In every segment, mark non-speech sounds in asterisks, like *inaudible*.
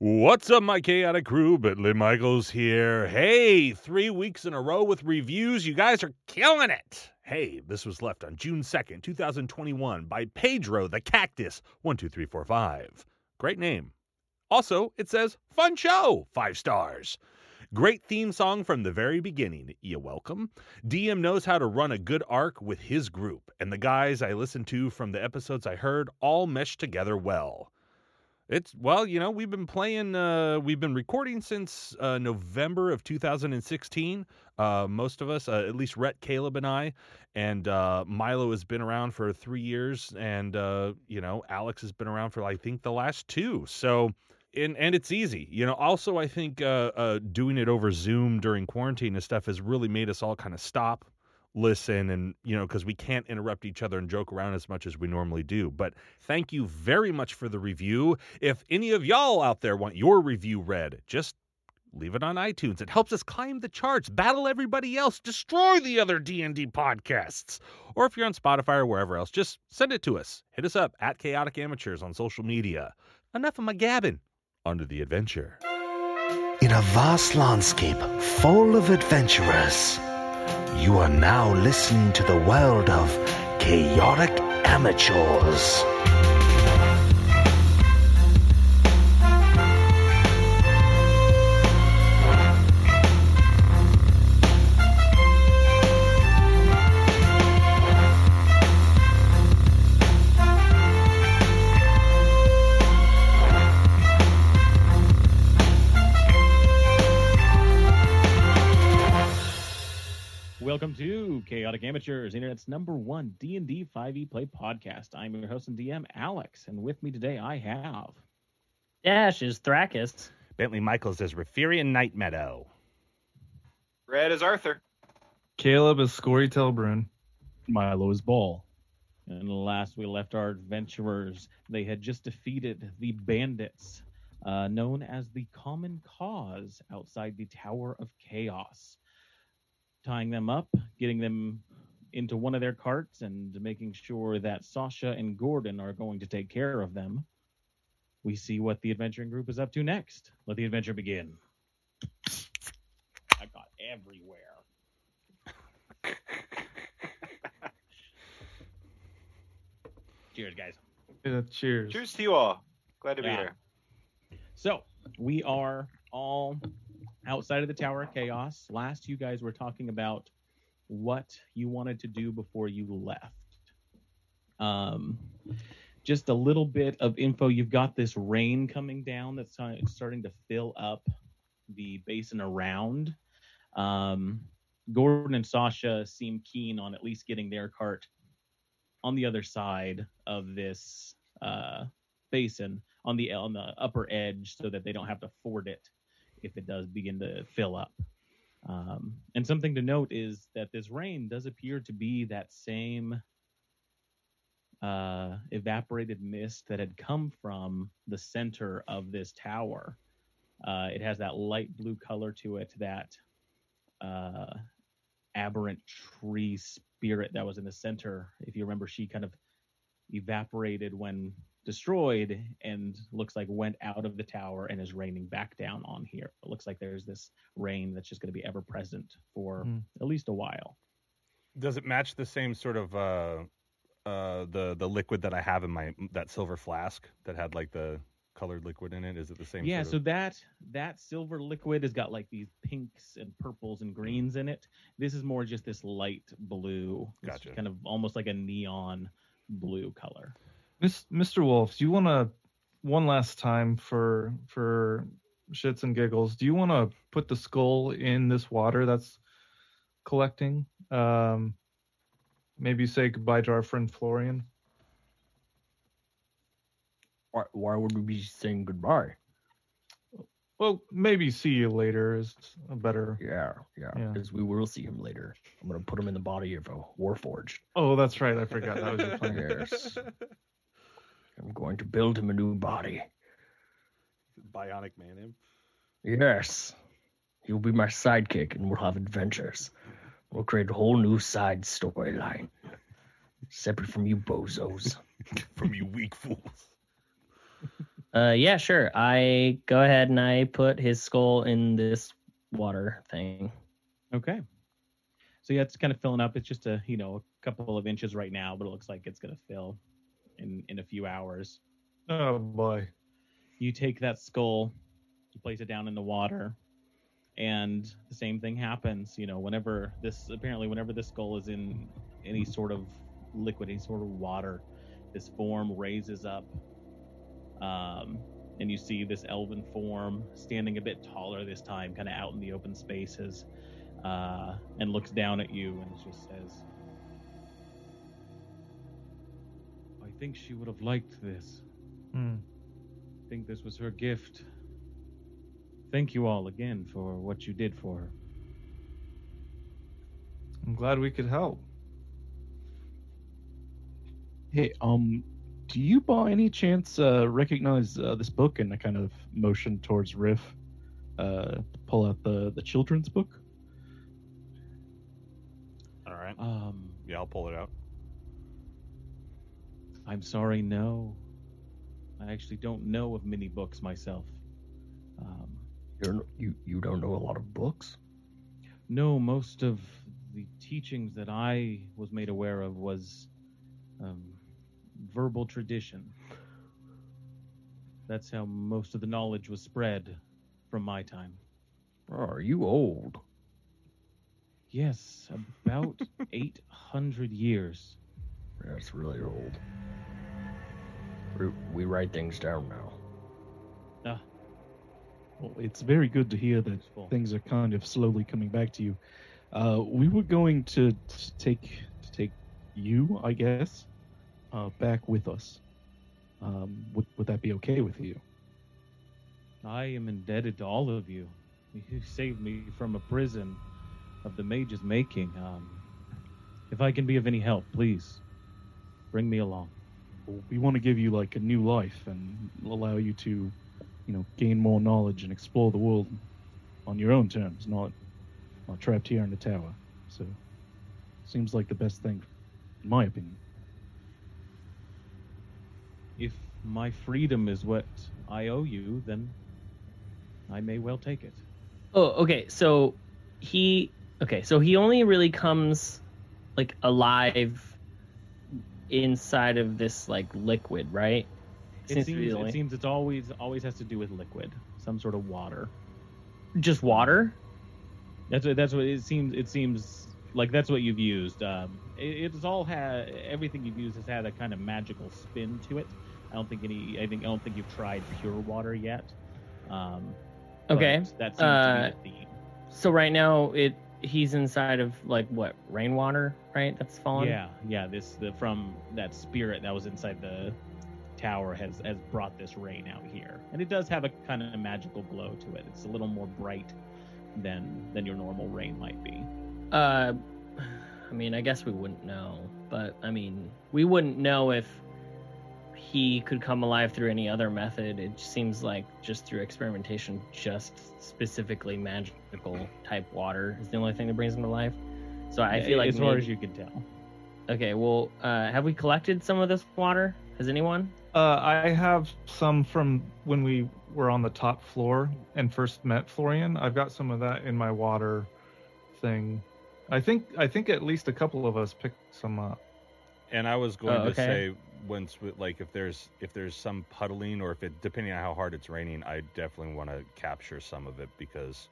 What's up, my chaotic crew? Bentley Michaels here. Hey, three weeks in a row with reviews. You guys are killing it. Hey, this was left on June 2nd, 2021 by Pedro the Cactus 12345. Great name. Also, it says fun show, five stars. Great theme song from the very beginning. You welcome. DM knows how to run a good arc with his group, and the guys I listened to from the episodes I heard all mesh together well. It's well, you know, we've been playing, uh, we've been recording since uh, November of 2016. Uh, most of us, uh, at least Rhett, Caleb, and I, and uh, Milo has been around for three years, and uh, you know, Alex has been around for I think the last two. So, and and it's easy, you know. Also, I think uh, uh, doing it over Zoom during quarantine and stuff has really made us all kind of stop, listen, and you know, because we can't interrupt each other and joke around as much as we normally do. But thank you very much for the review. If any of y'all out there want your review read, just leave it on iTunes. It helps us climb the charts, battle everybody else, destroy the other D&D podcasts. Or if you're on Spotify or wherever else, just send it to us. Hit us up at Chaotic Amateurs on social media. Enough of my gabbing. Onto the adventure. In a vast landscape full of adventurers, you are now listening to the world of chaotic amateurs. Welcome to Chaotic Amateurs, Internet's number one D&D 5e E play podcast. I'm your host and DM, Alex, and with me today I have... Dash is Thrakis. Bentley Michaels as Referian Night Meadow. Rhett is Arthur. Caleb is Scory Telbrun. Milo is Ball. And last we left our adventurers, they had just defeated the bandits, uh, known as the Common Cause, outside the Tower of Chaos. Tying them up, getting them into one of their carts, and making sure that Sasha and Gordon are going to take care of them. We see what the adventuring group is up to next. Let the adventure begin. I got everywhere. *laughs* Cheers, guys. Yeah, cheers. Cheers to you all. Glad to be here. So we are all outside of the Tower of Chaos. Last, you guys were talking about what you wanted to do before you left. Um, just a little bit of info. You've got this rain coming down that's starting- to fill up the basin around. Um, Gordon and Sasha seem keen on at least getting their cart on the other side of this uh, basin on the on the upper edge so that they don't have to ford it if it does begin to fill up. Um, and something to note is that this rain does appear to be that same uh, evaporated mist that had come from the center of this tower. Uh, it has that light blue color to it that uh, aberrant tree spirit that was in the center. If you remember, she kind of evaporated when destroyed and looks like went out of the tower and is raining back down on here. It looks like there's this rain that's just going to be ever present for Hmm. at least a while. Does it match the same sort of uh, uh, the the liquid that I have in my that silver flask that had like the colored liquid in it? Is it the same? yeah, sort so of- that that silver liquid has got like these pinks and purples and greens in it. This is more just this light blue. It's Gotcha. kind of almost like a neon blue color. Miss, Mr. Wolf, do you want to one last time for for shits and giggles? Do you want to put the skull in this water that's collecting? Um, maybe say goodbye to our friend Florian. Why, why would we be saying goodbye? Well, maybe see you later is a better. Yeah, yeah, Yeah. because we will see him later. I'm gonna put him in the body of a warforged. Oh, that's right. I forgot that was your *laughs* plan. Yes. I'm going to build him a new body. Bionic man him. Yes. He'll be my sidekick and we'll have adventures. We'll create a whole new side storyline. Separate from you bozos. *laughs* from you weak fools. Uh, yeah, sure. I go ahead and I put his skull in this water thing. Okay. So yeah, it's kind of filling up. It's just a you know a couple of inches right now, but it looks like it's gonna fill in in a few hours. Oh boy. You take that skull, you place it down in the water, and the same thing happens. You know, whenever this apparently whenever this skull is in any sort of liquid, any sort of water, this form raises up. Um, and you see this elven form standing a bit taller this time, kind of out in the open spaces, uh, and looks down at you and just says, think she would have liked this. Hmm. I think this was her gift. Thank you all again for what you did for her. I'm glad we could help. Hey, um, do you by any chance uh, recognize uh, this book? And I kind of motion towards Riff. Uh, pull out the the children's book. All right. Um, Yeah, I'll pull it out. I'm sorry, no. I actually don't know of many books myself. Um, You're, you you don't know a lot of books. No, most of the teachings that I was made aware of was um, verbal tradition. That's how most of the knowledge was spread from my time. Oh, are you old? Yes, about *laughs* 800 years. That's really old. We, we write things down now. Well, it's very good to hear that things are kind of slowly coming back to you. Uh, we were going to t- take to take you, I guess, uh, back with us. Um, would would that be okay with you? I am indebted to all of you. You saved me from a prison of the mage's making. Um, if I can be of any help, please bring me along. Well, we want to give you like a new life and allow you to, you know, gain more knowledge and explore the world on your own terms, not not trapped here in the tower. So, seems like the best thing, in my opinion. If my freedom is what I owe you, then I may well take it. Oh, okay. So he okay. So he only really comes like alive inside of this like liquid, right? It Seems seems, the it seems it's always always has to do with liquid, some sort of water. just water. That's what that's what it seems. It seems like that's what you've used. Um, it, it's all had everything you've used has had a kind of magical spin to it. I don't think any. I think I don't think you've tried pure water yet. Um, Okay. that seems Uh, to be the theme. So right now it he's inside of like what rainwater, right? That's fallen. Yeah, yeah. This the from that spirit that was inside the tower has has brought this rain out here, and it does have a kind of magical glow to it. It's a little more bright than than your normal rain might be. Uh, I mean, I guess we wouldn't know, but I mean, we wouldn't know if he could come alive through any other method. It seems like just through experimentation, just specifically magical type water is the only thing that brings him to life. So I feel like as far maybe- as you can tell. okay. Well, uh, have we collected some of this water? Has anyone? Uh, I have some from when we were on the top floor and first met Florian. I've got some of that in my water thing. I think I think at least a couple of us picked some up. And I was going Oh, to okay. say once like if there's if there's some puddling or if it depending on how hard it's raining, I definitely want to capture some of it because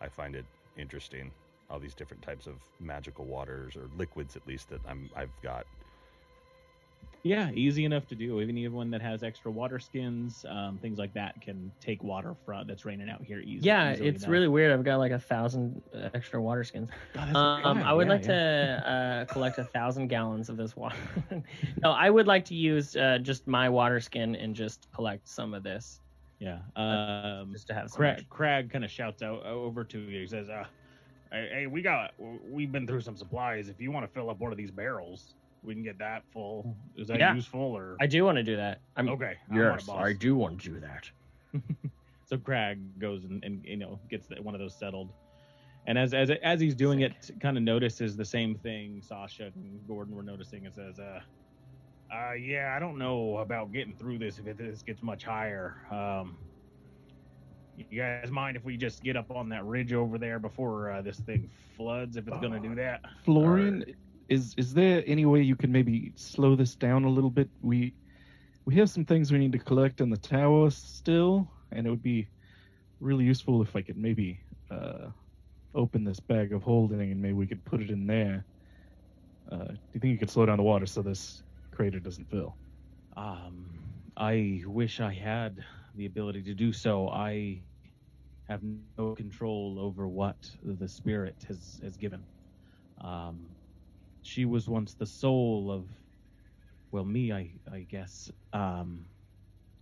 I find it interesting. All these different types of magical waters or liquids at least that I'm I've got. Yeah, easy enough to do. Even anyone that has extra water skins, um, things like that, can take water from that's raining out here easy. yeah, easily it's enough. really weird. I've got like a thousand uh, extra water skins. God, Um. I would Yeah, like yeah. to uh, collect a thousand gallons of this water. *laughs* no, I would like to use uh, just my water skin and just collect some of this, Yeah. Um, just to have Crag kind of shouts out uh, over to you. He says, uh, hey, hey, we got, we've been through some supplies. If you want to fill up one of these barrels, we can get that full. Is that Yeah. useful or? I do want to do that. I'm okay. I want it, yes, boss. I do want to do that. *laughs* So Crag goes and, and you know gets the, one of those settled, and as as as he's doing it, kind of notices the same thing Sasha and Gordon were noticing. and says, uh, Uh, yeah, I don't know about getting through this if it, this gets much higher. Um, you guys mind if we just get up on that ridge over there before uh, this thing floods? If it's gonna do that. Florian, is is there any way you can maybe slow this down a little bit? We we have some things we need to collect in the tower still, and it would be really useful if I could maybe uh, open this bag of holding and maybe we could put it in there. Uh, do you think you could slow down the water so this crater doesn't fill? Um, I wish I had the ability to do so. I have no control over what the spirit has has given. Um, she was once the soul of, well, me, I I guess. Um,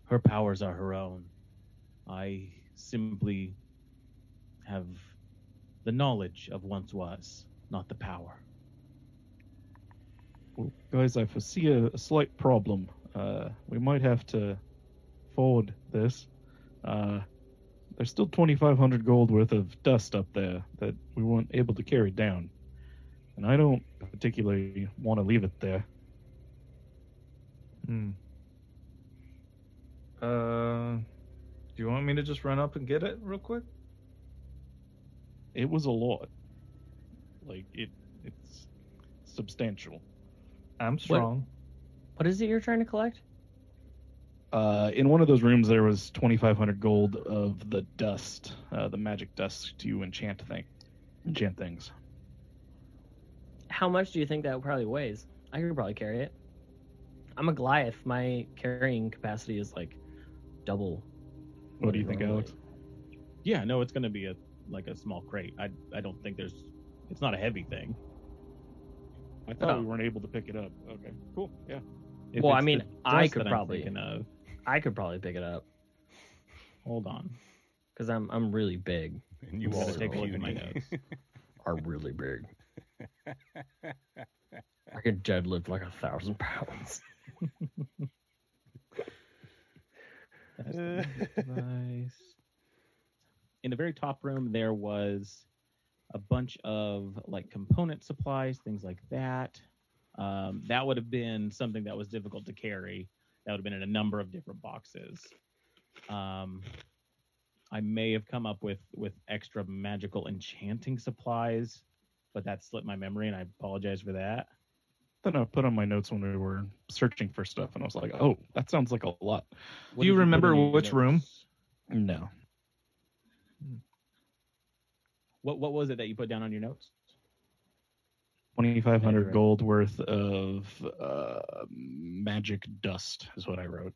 her powers are her own. I simply have the knowledge of once was, not the power. Well, guys, I foresee a, a slight problem. Uh, we might have to forward this. Uh, there's still 2,500 gold worth of dust up there that we weren't able to carry down. And I don't particularly want to leave it there. Hmm. Uh, do you want me to just run up and get it real quick? It was a lot. Like, it, it's substantial. I'm strong. What is it you're trying to collect? Uh, in one of those rooms, there was 2,500 gold of the dust, uh, the magic dust to enchant thing, enchant things. How much do you think that probably weighs? I could probably carry it. I'm a Goliath. My carrying capacity is like double. What do you think, normally- Alex? Yeah, no, it's gonna be a like a small crate. I I don't think there's. It's not a heavy thing. I thought Oh. we weren't able to pick it up. Okay, cool. Yeah. If Well, I mean, I could probably- thinking of. I could probably pick it up Hold on. because I'm I'm really big. And you I'm all take a look at my notes. *laughs* Are really big. I could deadlift like a thousand pounds. nice. In the very top room, there was a bunch of like component supplies, things like that. Um, that would have been something that was difficult to carry. That would have been in a number of different boxes. Um, I may have come up with with extra magical enchanting supplies, but that slipped my memory, and I apologize for that. Then I put on my notes when we were searching for stuff, and I was like, "Oh, that sounds like a lot." What Do you put remember which room? No, What what was it that you put down on your notes? 2,500 gold worth of uh, magic dust is what I wrote.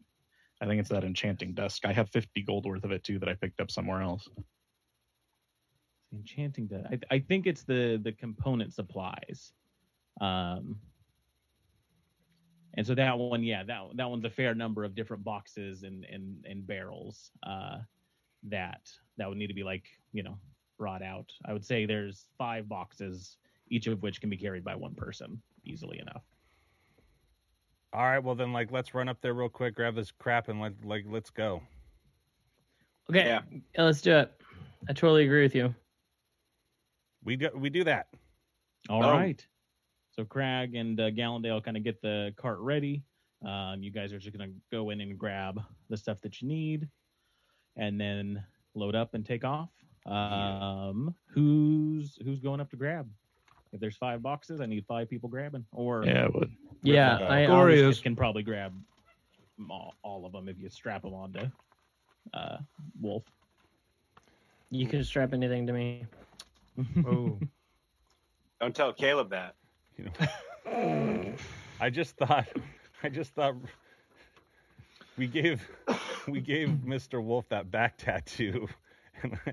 I think it's that enchanting dust. I have 50 gold worth of it too that I picked up somewhere else. Enchanting dust. I, I think it's the the component supplies um and so that one yeah that that one's a fair number of different boxes and and and barrels uh that that would need to be like you know brought out i would say there's five boxes each of which can be carried by one person easily enough All right, well then, like, let's run up there real quick, grab this crap, and like, like, let's go. Okay, Yeah. yeah, let's do it. I totally agree with you. We do, we do that. All right. Oh. So Crag and uh, Gallendale kind of get the cart ready. Um, you guys are just gonna go in and grab the stuff that you need, and then load up and take off. Um, who's who's going up to grab? If there's five boxes, I need five people grabbing. Or Yeah, it would. Yeah, Uh, I Corey can probably grab all, all of them if you strap them onto uh, Wolf. you can strap anything to me. Oh, *laughs* Don't tell Caleb that. You know, *laughs* I just thought, I just thought we gave, we gave Mister Wolf that back tattoo, and I,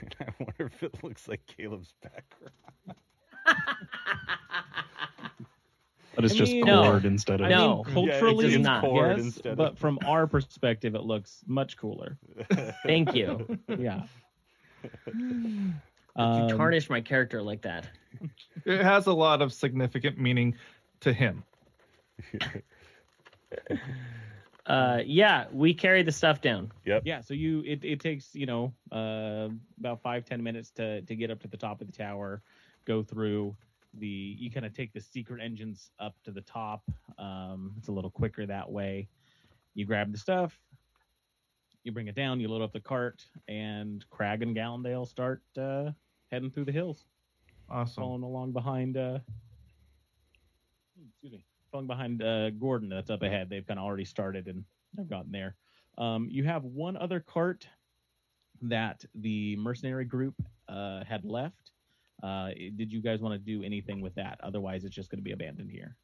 and I wonder if it looks like Caleb's background. *laughs* But it's I just mean, cord no. instead of. I No. mean, Yeah, culturally, it's it's not. cord yes, instead of- but from our perspective, it looks much cooler. Thank you. Yeah. You Um, tarnish my character like that. it has a lot of significant meaning to him. *laughs* Uh, yeah, we carry the stuff down. Yep. yeah, so you it, it takes you know uh, about five ten minutes to to get up to the top of the tower, go through. the you kind of take the secret engines up to the top. Um, it's a little quicker that way. You grab the stuff, you bring it down, you load up the cart, and Crag and Gallendale start uh, heading through the hills, Awesome. following along behind. Uh, excuse me, following behind uh, Gordon that's up ahead. They've kind of already started and have gotten there. Um, you have one other cart that the mercenary group uh, had left. Uh, did you guys want to do anything with that? Otherwise, it's just going to be abandoned here.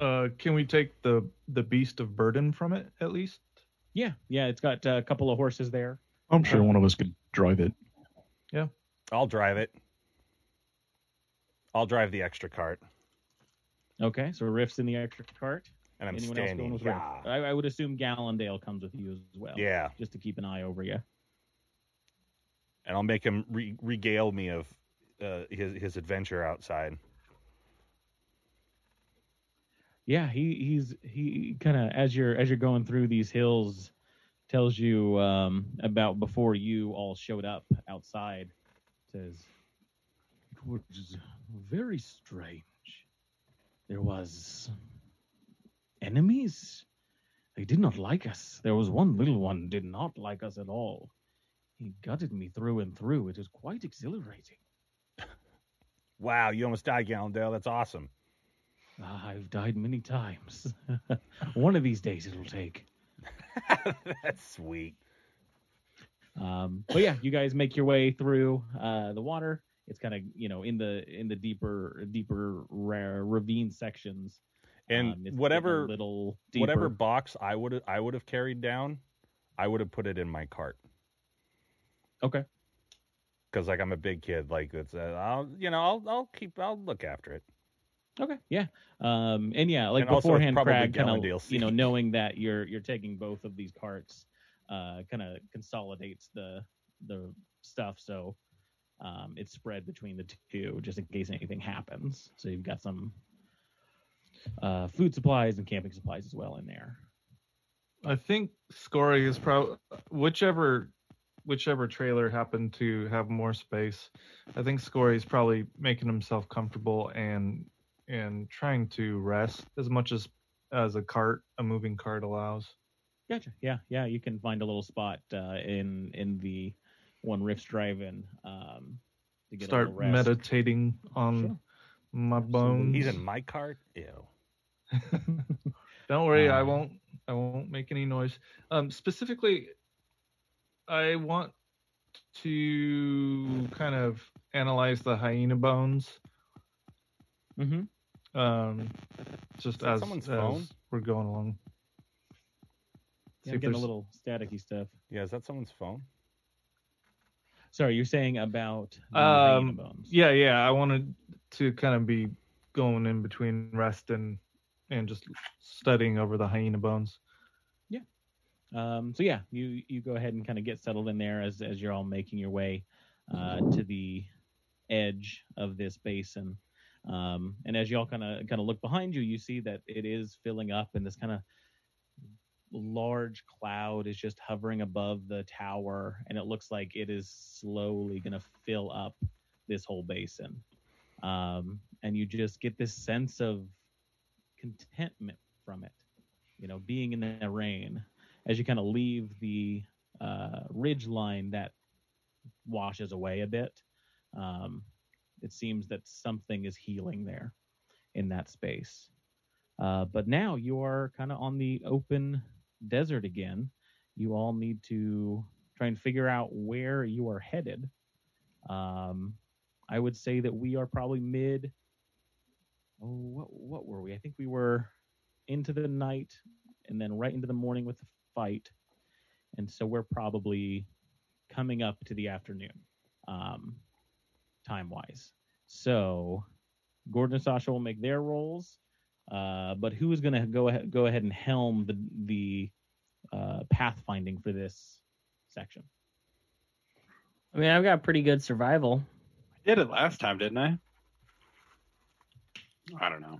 Uh, can we take the the beast of burden from it at least? Yeah, yeah, it's got uh, a couple of horses there. I'm sure one of us could drive it. Yeah, I'll drive it. I'll drive the extra cart, Okay, so Riff's in the extra cart. and I'm Anyone else going with yeah. Riff? I, I would assume Gallendale comes with you as well. yeah, Just to keep an eye over you. and I'll make him re- regale me of uh, his his adventure outside. Yeah, he he's he kind of as you're as you're going through these hills tells you um, about before you all showed up outside. Says it was very strange. There was enemies. They did not like us. There was one little one did not like us at all. He gutted me through and through. It was quite exhilarating. *laughs* Wow, you almost died, Gallendale. That's awesome. I've died many times. *laughs* one of these days it'll take. *laughs* That's sweet. Um, but yeah, you guys make your way through uh, the water. It's kind of you know in the in the deeper deeper ra- ravine sections. And Um, it's whatever little deeper. whatever box I would I would have carried down, I would have put it in my cart. Okay. Because like I'm a big kid, like it's uh, I'll you know I'll I'll keep I'll look after it. Okay, yeah, um, and yeah, like And beforehand, probably Crag kind of you know knowing that you're you're taking both of these carts, uh, kind of consolidates the the stuff so um, it's spread between the two just in case anything happens. So you've got some uh, food supplies and camping supplies as well in there. I think Scory is probably whichever whichever trailer happened to have more space. I think Scory is probably making himself comfortable and and trying to rest as much as as a cart, a moving cart allows. Gotcha. Yeah, yeah. You can find a little spot uh, in in the one Riff's driving um, to get Start a little rest. meditating on Sure. my Absolutely. bones. He's in my cart. Ew. *laughs* Don't worry, I Um, won't. I won't make any noise. Um, specifically, I want to kind of analyze the hyena bones. Mm-hmm. Um, just as, someone's as phone? we're going along. Yeah, I'm if getting a little staticky stuff. Yeah, is that someone's phone? Sorry, you're saying about the hyena Um, bones. Yeah, yeah. I wanted to kind of be going in between rest and and just studying over the hyena bones. Yeah. Um, so yeah, you you go ahead and kind of get settled in there as as you're all making your way uh, to the edge of this basin. Um, and as y'all kind of kind of look behind you, you see that it is filling up, and this kind of large cloud is just hovering above the tower, and it looks like it is slowly going to fill up this whole basin. Um, and you just get this sense of contentment from it, you know, being in the rain as you kind of leave the uh, ridge line that washes away a bit. Um, it seems that something is healing there in that space. Uh, but now you are kind of on the open desert again. You all need to try and figure out where you are headed. Um, I would say that we are probably mid. Oh, what what were we? I think we were into the night and then right into the morning with the fight, and so we're probably coming up to the afternoon, um, time wise. So Gordon and Sasha will make their roles, uh, but who is going to go ahead go ahead and helm the the uh, pathfinding for this section? I mean, I've got pretty good survival. I did it last time, didn't I? I don't know.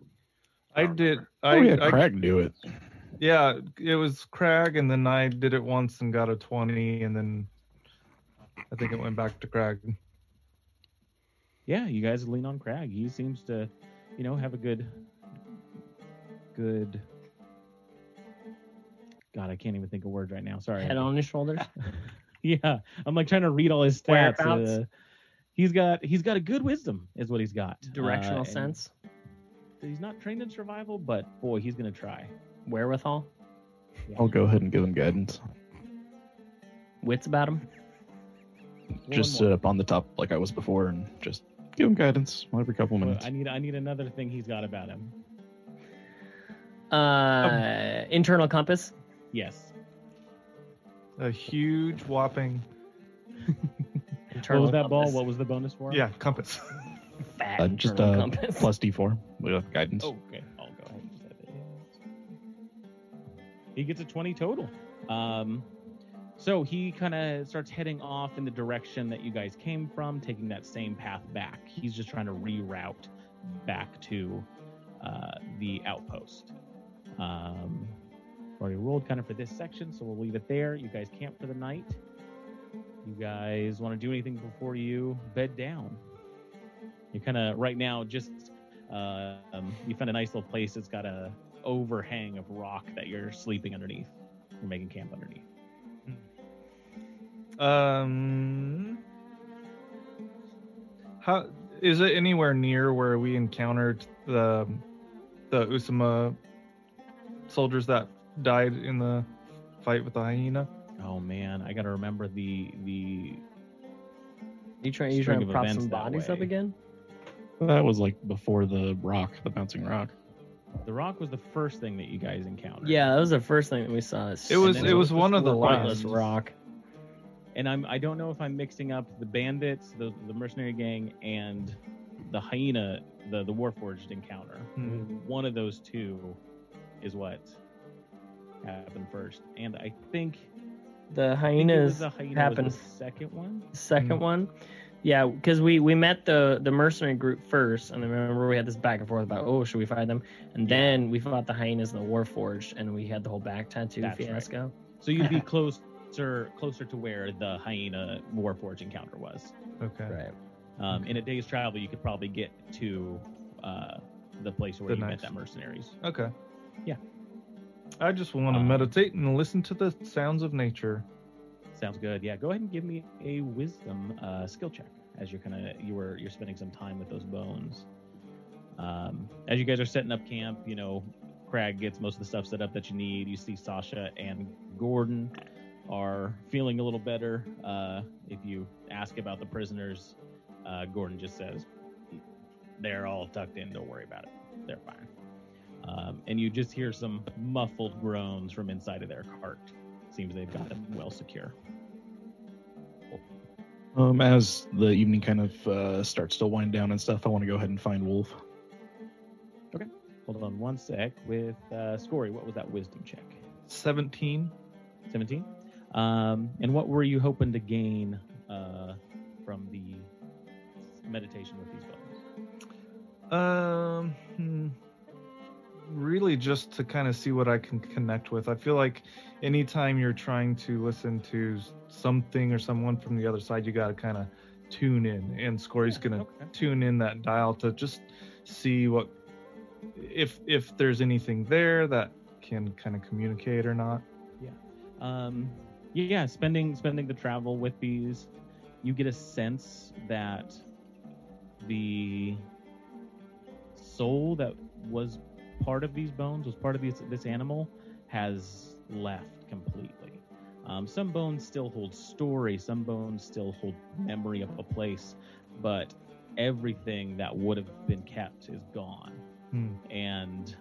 I don't did. remember. I, oh yeah, I Crag do it. yeah. It was Crag, and then I did it once and got a twenty, and then I think it went back to Crag. Yeah, you guys lean on Crag. He seems to, you know, have a good, good. God, I can't even think of words right now. Sorry. Head on his shoulders. *laughs* Yeah, I'm like trying to read all his stats. Uh, he's got he's got a good wisdom, is what he's got. Directional Uh, sense. He's not trained in survival, but boy, he's gonna try. Wherewithal. Yeah. I'll go ahead and give him guidance. Wits about him. Just sit up on the top like I was before and just give him guidance every couple minutes. I need I need another thing he's got about him. Uh, internal compass. Yes. A huge whopping internal *laughs* What Internal was that ball? What was the bonus for? him? yeah compass. *laughs* Fat Uh, just internal uh, compass. plus D4 with guidance. Oh, okay. I'll go ahead and set it. He gets a 20 total. Um, so he kind of starts heading off in the direction that you guys came from, taking that same path back. He's just trying to reroute back to uh, the outpost. Um, already rolled kind of for this section, so we'll leave it there. You guys camp for the night. You guys want to do anything before you bed down? You're kind of right now just uh, um, you found a nice little place that's got a overhang of rock that you're sleeping underneath. You're making camp underneath. Um, how is it anywhere near where we encountered the the Usama soldiers that died in the fight with the hyena? Oh man, I gotta remember the the. You trying? You trying to prop some that bodies up again? That was like before the rock, the bouncing rock. The rock was the first thing that you guys encountered. Yeah, that was the first thing that we saw. It was then it it was was one of the pointless last. rock. And I'm I don't know if I'm mixing up the bandits, the the mercenary gang, and the hyena, the the warforged encounter. Hmm. One of those two is what happened first, and I think The I think it was hyenas the hyena happened was the second one. second Mm. one. Yeah, because we we met the the mercenary group first, and I remember we had this back and forth about oh should we fight them, and then we fought the hyenas and the warforged, and we had the whole back tattoo That's right. fiasco. So you'd be *laughs* closer closer to where the hyena warforged encounter was. Okay. Right. Um, in a day's travel, you could probably get to uh, the place where The you met that mercenaries. Okay. Yeah. I just want to Um, meditate and listen to the sounds of nature. Sounds good. Yeah, go ahead and give me a wisdom uh, skill check as you're kind of you were you're spending some time with those bones. Um, as you guys are setting up camp, you know, Crag gets most of the stuff set up that you need. You see Sasha and Gordon are feeling a little better. Uh, if you ask about the prisoners, uh, Gordon just says they're all tucked in. Don't worry about it. They're fine. Um, and you just hear some muffled groans from inside of their cart. Seems they've got them well secure. Um, as the evening kind of uh, starts to wind down and stuff, I want to go ahead and find Wolf. Okay. Hold on one sec. With uh, Scory, what was that wisdom check? Seventeen. 17? Um, and what were you hoping to gain uh, from the meditation with these bones? Um, hmm, really, just to kind of see what I can connect with. I feel like anytime you're trying to listen to something or someone from the other side, you got to kind of tune in. And Scory's Yeah, gonna okay. tune in that dial to just see what if if there's anything there that can kind of communicate or not. um yeah spending spending the travel with these you get a sense that the soul that was part of these bones was part of these, this animal has left completely um, some bones still hold story some bones still hold memory of a place but everything that would have been kept is gone Hmm. and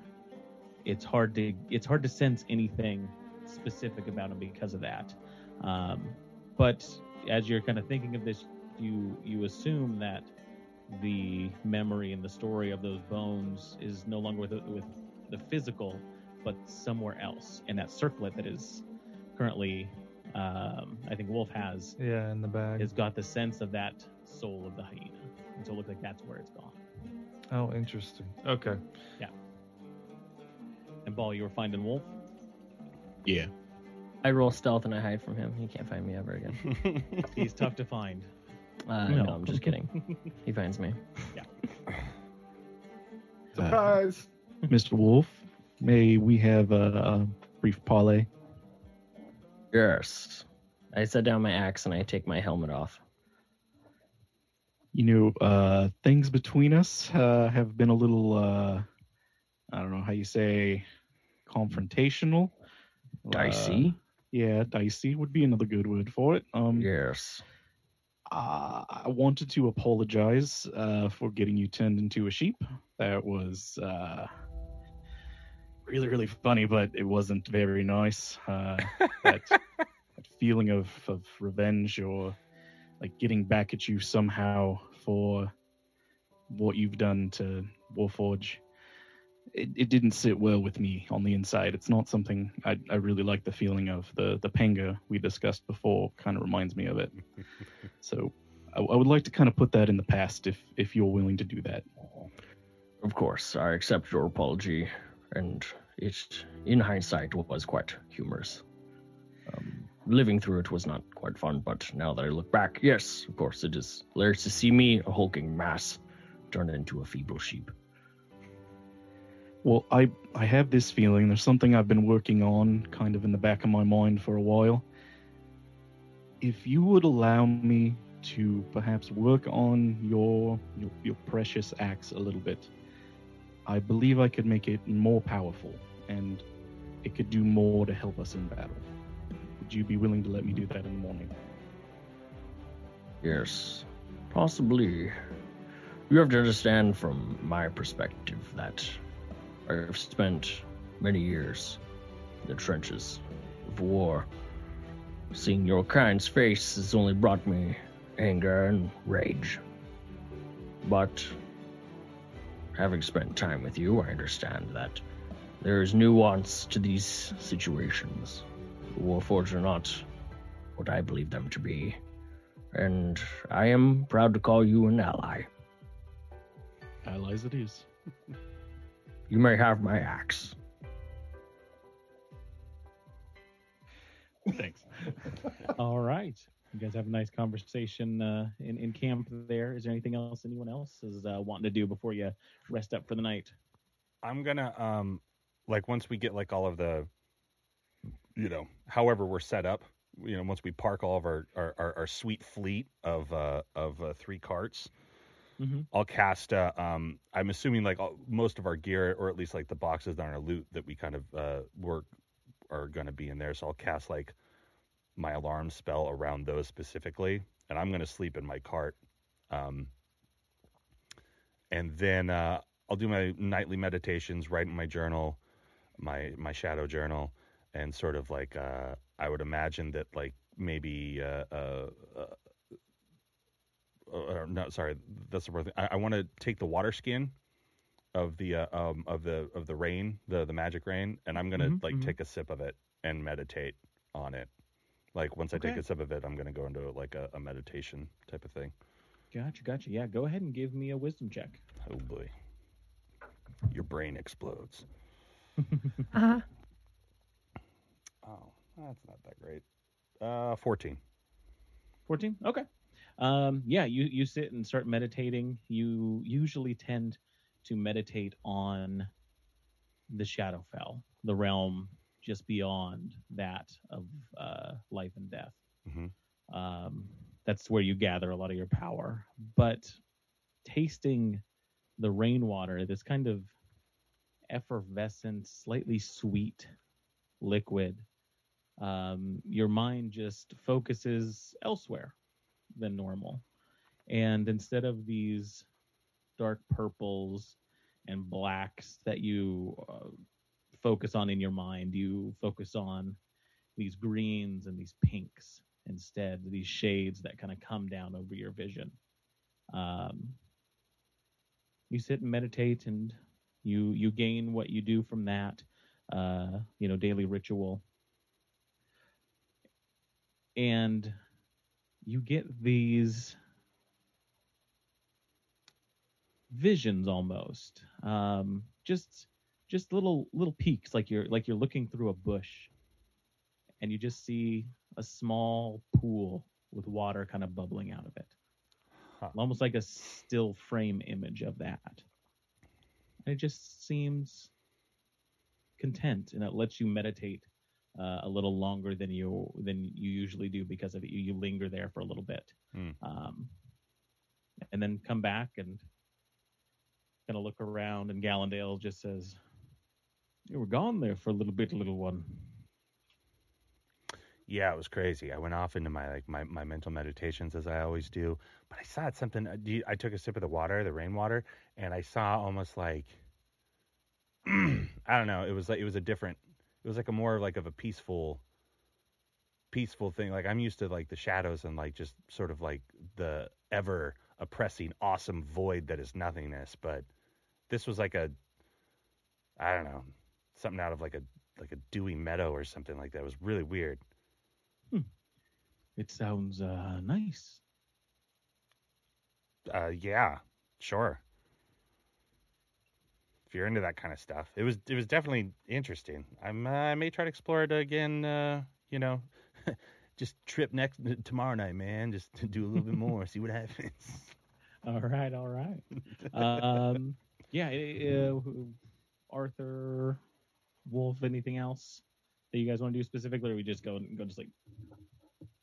it's hard to it's hard to sense anything specific about them because of that. Um, but as you're kind of thinking of this, you you assume that the memory and the story of those bones is no longer with with the physical, but somewhere else. in that circlet that is currently, um, I think Wolf has Yeah, in the bag. has got the sense of that soul of the hyena, and so it looks like that's where it's gone. Oh, interesting. Okay. Yeah. And Ball, you were finding Wolf. Yeah. I roll stealth and I hide from him. He can't find me ever again. *laughs* He's tough to find. Uh, no. I'm just kidding. *laughs* he finds me. Surprise! Mr. Wolf, may we have a, a brief parley? Yes. I set down my axe and I take my helmet off. You know, uh, things between us uh, have been a little, uh, I don't know how you say, confrontational. Uh, Dicey. Yeah, dicey would be another good word for it. Um, yes. uh, I wanted to apologize uh, for getting you turned into a sheep. That was uh, really, really funny, but it wasn't very nice. Uh, *laughs* that, that feeling of, of revenge or like getting back at you somehow for what you've done to Warforge. It, it didn't sit well with me on the inside. It's not something I, I really like the feeling of. The the panga we discussed before kind of reminds me of it. *laughs* So I, I would like to kind of put that in the past if if you're willing to do that. Of course, I accept your apology, and it, in hindsight, was quite humorous. Um, living through it was not quite fun, but now that I look back, yes, of course, it is hilarious to see me, a hulking mass, turn into a feeble sheep. Well, I I have this feeling. There's something I've been working on, kind of in the back of my mind for a while. If you would allow me to perhaps work on your your, your precious axe a little bit, I believe I could make it more powerful, and it could do more to help us in battle. Would you be willing to let me do that in the morning? Yes, possibly. You have to understand from my perspective that I've spent many years in the trenches of war. Seeing your kind's face has only brought me anger and rage. But having spent time with you, I understand that there is nuance to these situations. The Warforged are not what I believe them to be and I am proud to call you an ally. Allies it is. *laughs* You may have my axe. Thanks. All right. You guys have a nice conversation uh, in in camp. There is there anything else anyone else is uh, wanting to do before you rest up for the night? I'm gonna um like once we get like all of the you know, however we're set up, you know, once we park all of our our, our, our sweet fleet of uh of uh, three carts, Mhm. I'll cast uh, um I'm assuming like all, most of our gear or at least like the boxes on our loot that we kind of uh work are going to be in there. So I'll cast like my alarm spell around those specifically and I'm going to sleep in my cart. Um and then uh I'll do my nightly meditations, write in my journal, my my shadow journal, and sort of like uh, I would imagine that like maybe uh, uh, no, sorry, that's the wrong thing. I, I want to take the water skin of the uh, um, of the of the rain, the the magic rain, and I'm gonna Mhm, like mhm. take a sip of it and meditate on it. Like once I take a sip of it, I'm gonna go into like a, a meditation type of thing. Gotcha, gotcha. Yeah, go ahead and give me a wisdom check. Oh boy, your brain explodes. *laughs* Uh-huh. Oh, that's not that great. Uh, 14. 14 okay um yeah you you sit and start meditating. You usually tend to meditate on the shadowfell the realm just beyond that of uh life and death. Mhm. um that's where you gather a lot of your power. But tasting the rainwater this kind of effervescent slightly sweet liquid um, your mind just focuses elsewhere than normal. And instead of these dark purples and blacks that you uh, focus on in your mind, you focus on these greens and these pinks instead, these shades that kind of come down over your vision. Um, you sit and meditate, and you you gain what you do from that, uh, you know, daily ritual and you get these visions almost um just just little little peaks like you're like you're looking through a bush and you just see a small pool with water kind of bubbling out of it Huh. almost like a still frame image of that. And it just seems content, and it lets you meditate uh, a little longer than you than you usually do because of it. You, you linger there for a little bit, Hmm. um, and then come back and kind of look around. And Gallandale just says, "You were gone there for a little bit, little one." Yeah, it was crazy. I went off into my like my, my mental meditations as I always do, but I saw something. uh, I took a sip of the water, the rainwater, and I saw almost like *clears throat* I don't know. It was like it was a different. It was like a more like of a peaceful, peaceful thing. Like I'm used to like the shadows and like just sort of like the ever oppressing, awesome void that is nothingness. But this was like a, I don't know, something out of like a like a dewy meadow or something like that. It was really weird. It sounds uh, nice. Uh, yeah, sure. If you're into that kind of stuff, it was it was definitely interesting. I'm uh, I may try to explore it again. Uh, you know, *laughs* just trip next tomorrow night, man. Just to do a little bit more, see what happens. *laughs* All right, all right. um, yeah, uh, Arthur, Wolf, anything else that you guys want to do specifically, or we just go and go to sleep?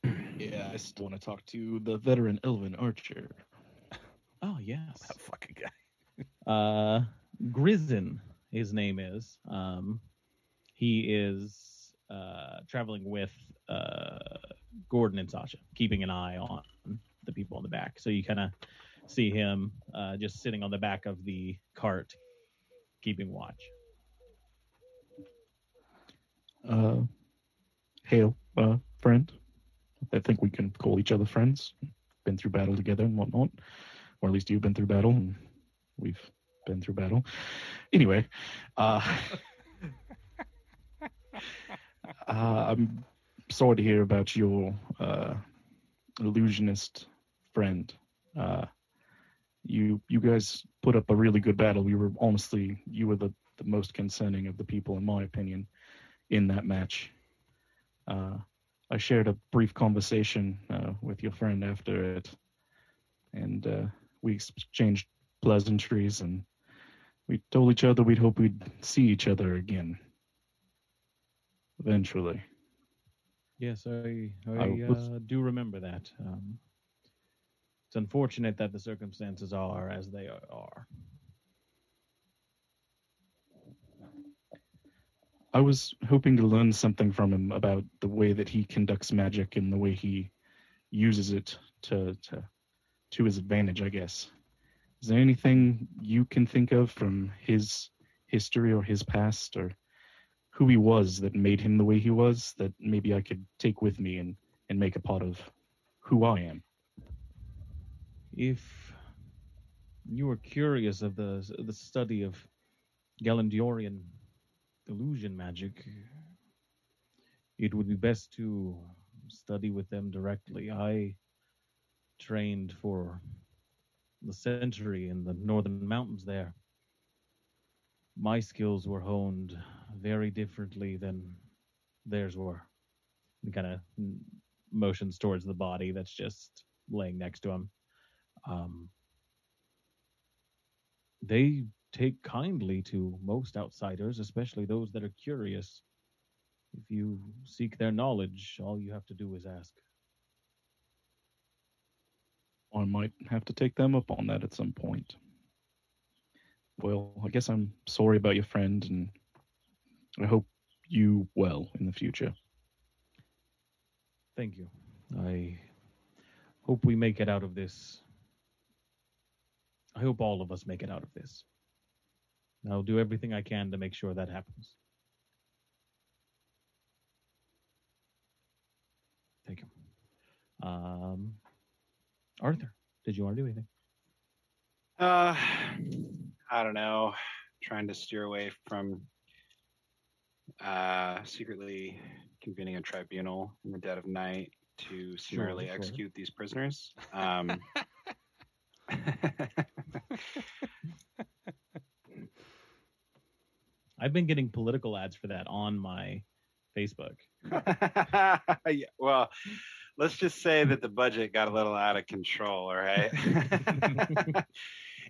*clears throat* Yeah, I still want to talk to the veteran Elvin archer. Oh yes, that fucking guy. uh, Grizzin, his name is. Um, he is uh, traveling with uh, Gordon and Sasha, keeping an eye on the people in the back. So you kind of see him uh, just sitting on the back of the cart, keeping watch. Uh, hail, uh, friend. I think we can call each other friends. Been through battle together and whatnot, or at least you've been through battle and we've been through battle. Anyway, uh, *laughs* uh, I'm sorry to hear about your uh, illusionist friend. Uh, you you guys put up a really good battle. You were honestly you were the, the most concerning of the people in my opinion in that match. Uh, I shared a brief conversation uh, with your friend after it, and uh, we exchanged pleasantries, and we told each other we'd hope we'd see each other again eventually. Yes, I, I, I was- uh, do remember that. Um, it's unfortunate that the circumstances are as they are. I was hoping to learn something from him about the way that he conducts magic and the way he uses it to to to his advantage, I guess. Is there anything you can think of from his history or his past or who he was that made him the way he was that maybe I could take with me and, and make a part of who I am? If you were curious of the the study of Galandiorian illusion magic, it would be best to study with them directly. I trained for the century in the northern mountains there. My skills were honed very differently than theirs were. He kind of motions towards the body that's just laying next to him. Um, they take kindly to most outsiders, especially those that are curious. If you seek their knowledge, all you have to do is ask. I might have to take them up on that at some point. Well, I guess I'm sorry about your friend, and I hope you well in the future. Thank you. I hope we make it out of this. I hope all of us make it out of this. I'll do everything I can to make sure that happens. Thank you. Um, Arthur, did you want to do anything? Uh, I don't know. Trying to steer away from uh, secretly convening a tribunal in the dead of night to summarily sure. execute these prisoners. Um, *laughs* I've been getting political ads for that on my Facebook. *laughs* yeah, well, let's just say that the budget got a little out of control, all right? *laughs* *laughs*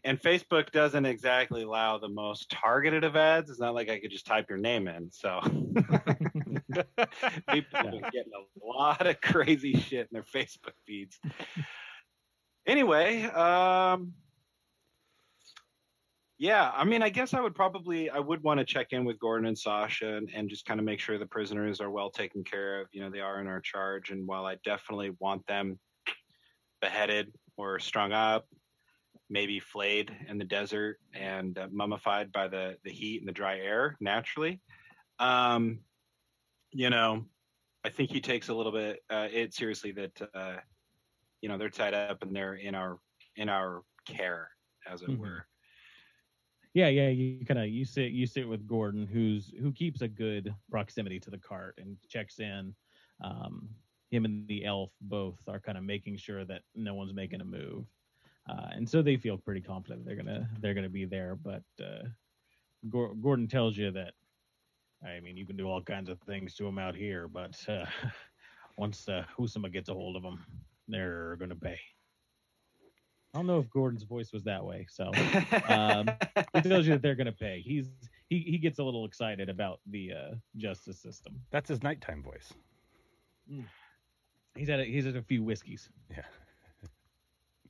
and Facebook doesn't exactly allow the most targeted of ads. It's not like I could just type your name in. So *laughs* people are getting a lot of crazy shit in their Facebook feeds. Anyway, um, yeah, I mean, I guess I would probably I would want to check in with Gordon and Sasha and, and just kind of make sure the prisoners are well taken care of. You know, they are in our charge, and while I definitely want them beheaded or strung up, maybe flayed in the desert and uh, mummified by the the heat and the dry air naturally, um, you know, I think he takes a little bit uh, it seriously that uh, you know they're tied up and they're in our in our care, as it Mhm. were. Yeah, yeah, you kind of you sit you sit with Gordon, who's who keeps a good proximity to the cart and checks in. Um, him and the elf both are kind of making sure that no one's making a move, uh, and so they feel pretty confident they're gonna they're gonna be there. But uh, Gor- Gordon tells you that, I mean, you can do all kinds of things to them out here, but uh, *laughs* once uh, Husama gets a hold of them, they're gonna pay. I don't know if Gordon's voice was that way, so *laughs* um, he tells you that they're going to pay. He's he, he gets a little excited about the uh, justice system. That's his nighttime voice. He's had a, he's had a few whiskeys. Yeah.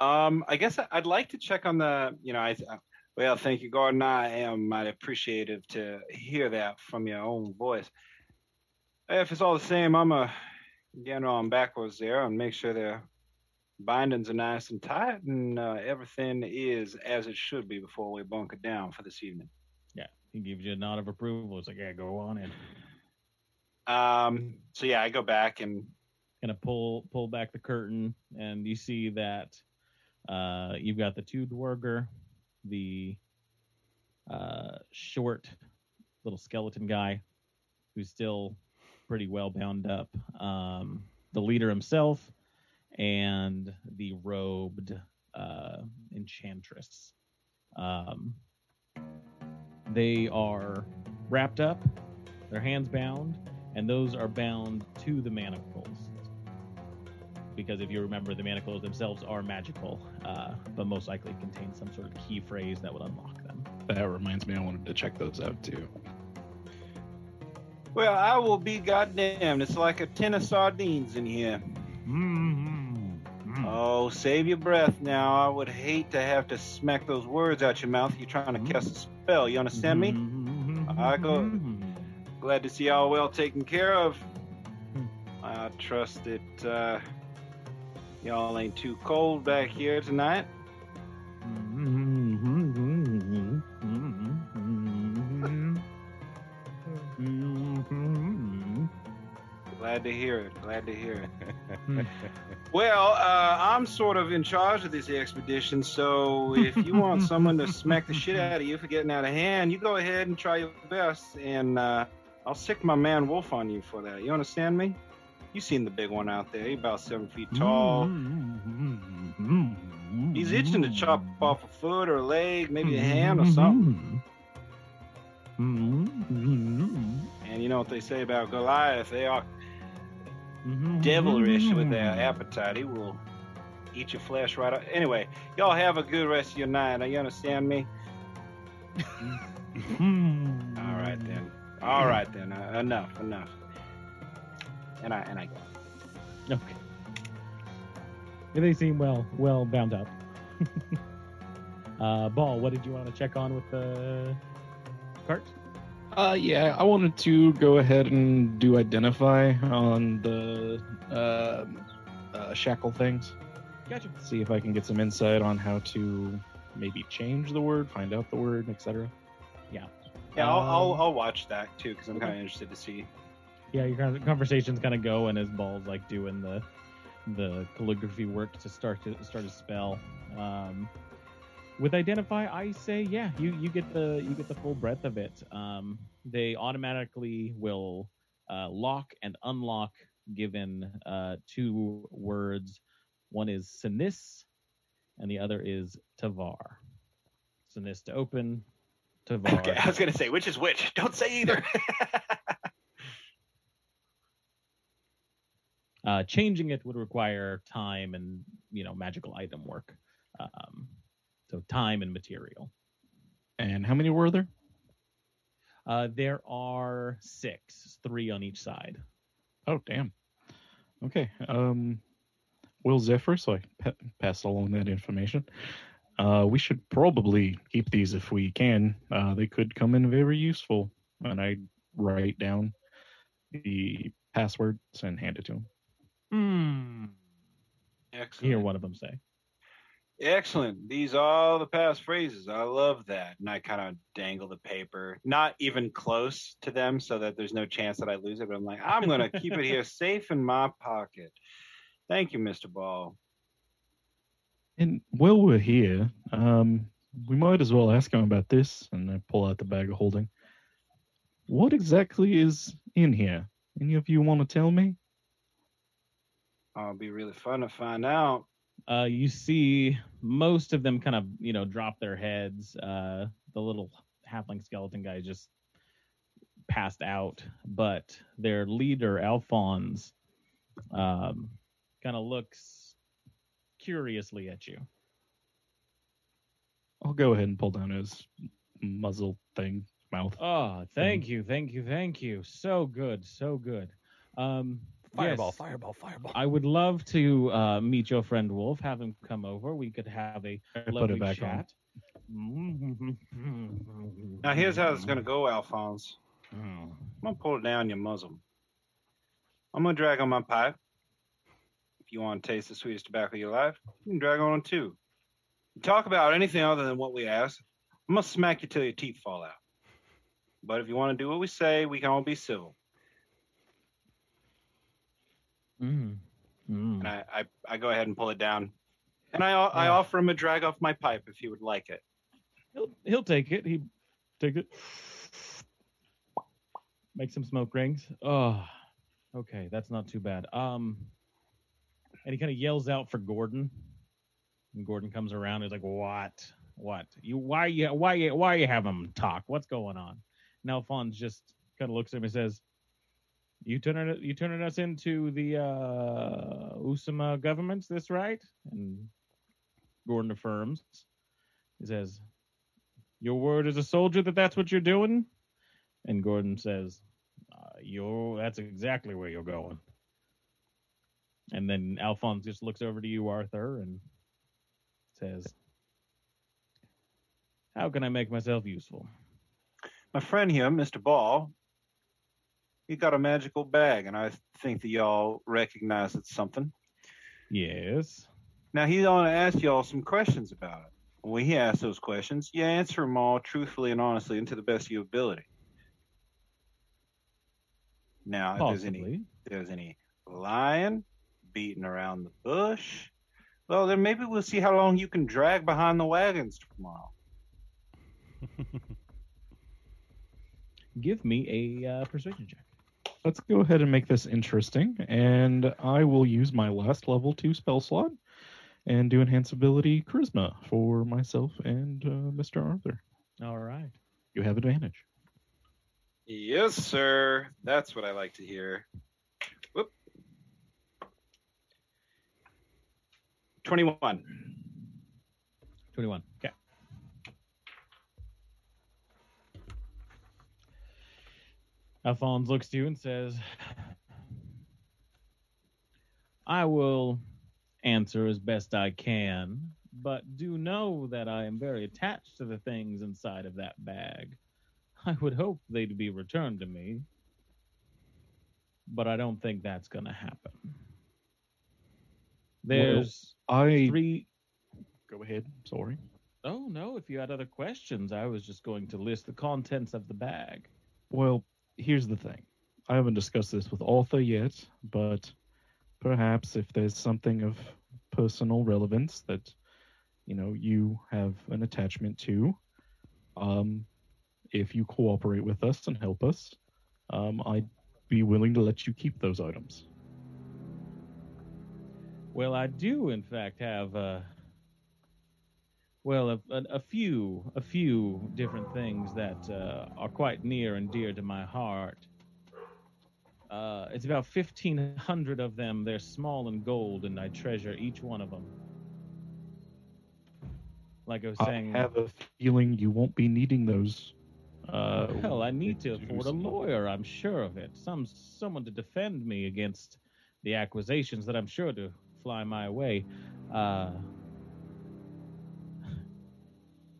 Um, I guess I- I'd like to check on the, you know, I, uh, well, thank you, Gordon. I am mighty appreciative to hear that from your own voice. If it's all the same, I'm a get on backwards there and make sure their bindings are nice and tight and uh, everything is as it should be before we bunker down for this evening. Yeah, he gives you a nod of approval. It's like, yeah, go on in. Um, so yeah, I go back and Kind of pull pull back the curtain, and you see that uh, you've got the two duergar, the uh, short little skeleton guy, who's still pretty well bound up, um, the leader himself, and the robed uh, enchantress. Um, they are wrapped up, their hands bound, and those are bound to the manacles. Because if you remember, the manacles themselves are magical, uh, but most likely contain some sort of key phrase that would unlock them. That reminds me, I wanted to check those out too. well, I will be goddamned. It's like a tin of sardines in here. Oh, save your breath now. I would hate to have to smack those words out your mouth. You're trying to mm-hmm. cast a spell. You understand me? Mm-hmm. I go- Glad to see y'all well taken care of. I trust that uh, y'all ain't too cold back here tonight. Mm-hmm. Glad to hear it. Glad to hear it. *laughs* *laughs* Well, uh, I'm sort of in charge of this expedition, so if you want *laughs* someone to smack the shit out of you for getting out of hand, you go ahead and try your best, and uh, I'll sick my man Wolf on you for that. You understand me? You seen the big one out there? He's about seven feet tall. He's itching to chop off a foot or a leg, maybe a hand or something. *laughs* And you know what they say about Goliath? They are devilish with their appetite. He will eat your flesh right up. Anyway, y'all have a good rest of your night. You understand me? *laughs* All right then. All right then. Uh, enough. Enough. And I and I go. Okay. Yeah, they seem well well bound up. *laughs* uh, Ball, what did you want to check on with the cart? Uh, yeah, I wanted to go ahead and do identify on the uh, uh, shackle things. Gotcha. See if I can get some insight on how to maybe change the word, find out the word, etc. Yeah, Yeah, I'll, I'll Um, I'll watch that too because I'm okay. kind of interested to see. Yeah, your conversations kind of go, and as Ball's like doing the the calligraphy work to start to start a spell. Um, with identify, I say yeah, you you get the you get the full breadth of it. Um, they automatically will uh, lock and unlock given uh, two words. One is sinis, and the other is tavar. Sinis to open, tavar. Okay, I was gonna say which is which. Don't say either. *laughs* Uh, changing it would require time and you know magical item work. Um, so time and material. And how many were there? Uh, there are six, three on each side. Oh, damn. Okay. Um, Will Zephyr, so I pa- pass along that information. Uh, we should probably keep these if we can. Uh, they could come in very useful. And I write down the passwords and hand it to him. Hmm. You Excellent. hear one of them say. Excellent. These are all the past phrases. I love that. And I kind of dangle the paper, not even close to them so that there's no chance that I lose it. But I'm like, I'm going to keep it here *laughs* safe in my pocket. Thank you, Mr. Ball. And while we're here, um, we might as well ask him about this. And I pull out the bag of holding. What exactly is in here? Any of you want to tell me? It'll be really fun to find out. Uh, you see most of them kind of you know drop their heads. Uh, the little halfling skeleton guy just passed out, but their leader Alphonse um, kind of looks curiously at you. I'll go ahead and pull down his muzzle thing, mouth. Oh, thank you, thank you, thank you. So good, so good. Um, Fireball, yes, fireball, fireball. I would love to uh, meet your friend Wolf. Have him come over. We could have a lovely it back chat. Now, here's how it's going to go, Alphonse. Oh. I'm going to pull it down your muzzle. I'm going to drag on my pipe. If you want to taste the sweetest tobacco of your life, you can drag on too. Talk about anything other than what we ask, I'm going to smack you till your teeth fall out. But if you want to do what we say, we can all be civil. Mm. Mm. And I, I, I go ahead and pull it down. And I, I Yeah. offer him a drag off my pipe if he would like it. He'll he'll take it. He takes it. Make some smoke rings. Oh, okay, that's not too bad. Um, and he kind of yells out for Gordon. And Gordon comes around. He's like, "What? What? You? Why? You? Why? You? Why you have him talk? What's going on?" And Alphonse just kind of looks at him and says, "You it? You turning us into the uh, Usama government? This right?" And Gordon affirms. He says, your word as a soldier that that's what you're doing? And Gordon says, uh, you're, that's exactly where you're going. And then Alphonse just looks over to you, Arthur, and says, How can I make myself useful? My friend here, Mr. Ball, he got a magical bag, and I think that y'all recognize it's something. Yes. Now he's going to ask y'all some questions about it. When he asks those questions, you answer them all truthfully and honestly and to the best of your ability. Now, if there's any if there's any lying, beating around the bush, well, then maybe we'll see how long you can drag behind the wagons tomorrow. *laughs* Give me a uh, persuasion check. Let's go ahead and make this interesting, and I will use my last level two spell slot and do enhance ability charisma for myself and uh, Mr. Arthur. All right. You have advantage. Yes, sir. That's what I like to hear. Whoop. 21. 21. Okay. Alphonse looks to you and says, I will answer as best I can, but do know that I am very attached to the things inside of that bag. I would hope they'd be returned to me, but I don't think that's going to happen. There's I three go ahead. Sorry. Oh no, if you had other questions, I was just going to list the contents of the bag. Well, here's the thing. I haven't discussed this with Arthur yet, but perhaps if there's something of personal relevance that you know you have an attachment to, um, if you cooperate with us and help us, um, I'd be willing to let you keep those items. Well, I do in fact have uh well, a, a, a few, a few different things that uh, are quite near and dear to my heart. Uh, it's about 1,500 of them. They're small and gold, and I treasure each one of them. Like I was saying, I have a feeling you won't be needing those. Uh, hell, I need to afford a lawyer. I'm sure of it. Some someone to defend me against the accusations that I'm sure to fly my way. Uh,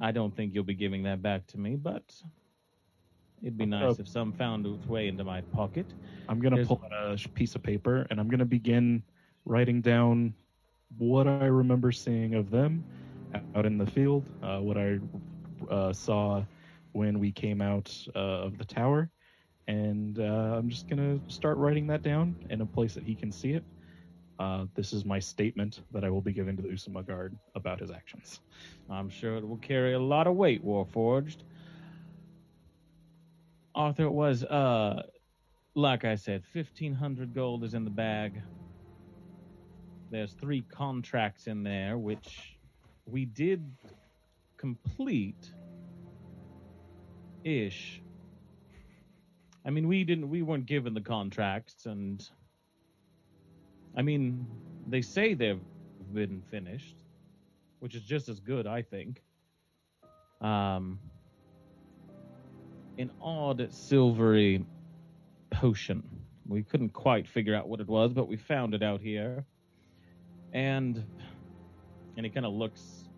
I don't think you'll be giving that back to me, but it'd be nice if some found its way into my pocket. I'm gonna There's- pull out a piece of paper and I'm gonna begin writing down what I remember seeing of them out in the field, uh, what I uh, saw when we came out uh, of the tower, and uh, I'm just gonna start writing that down in a place that he can see it. Uh, this is my statement that I will be giving to the Usama Guard about his actions. I'm sure it will carry a lot of weight, Warforged. Arthur, it was, uh, like I said, 1,500 gold is in the bag. There's three contracts in there, which we did complete ish. I mean, we didn't, we weren't given the contracts, and I mean, they say they've been finished which is just as good, I think. Um, an odd silvery potion. We couldn't quite figure out what it was, but we found it out here. And and he kind of looks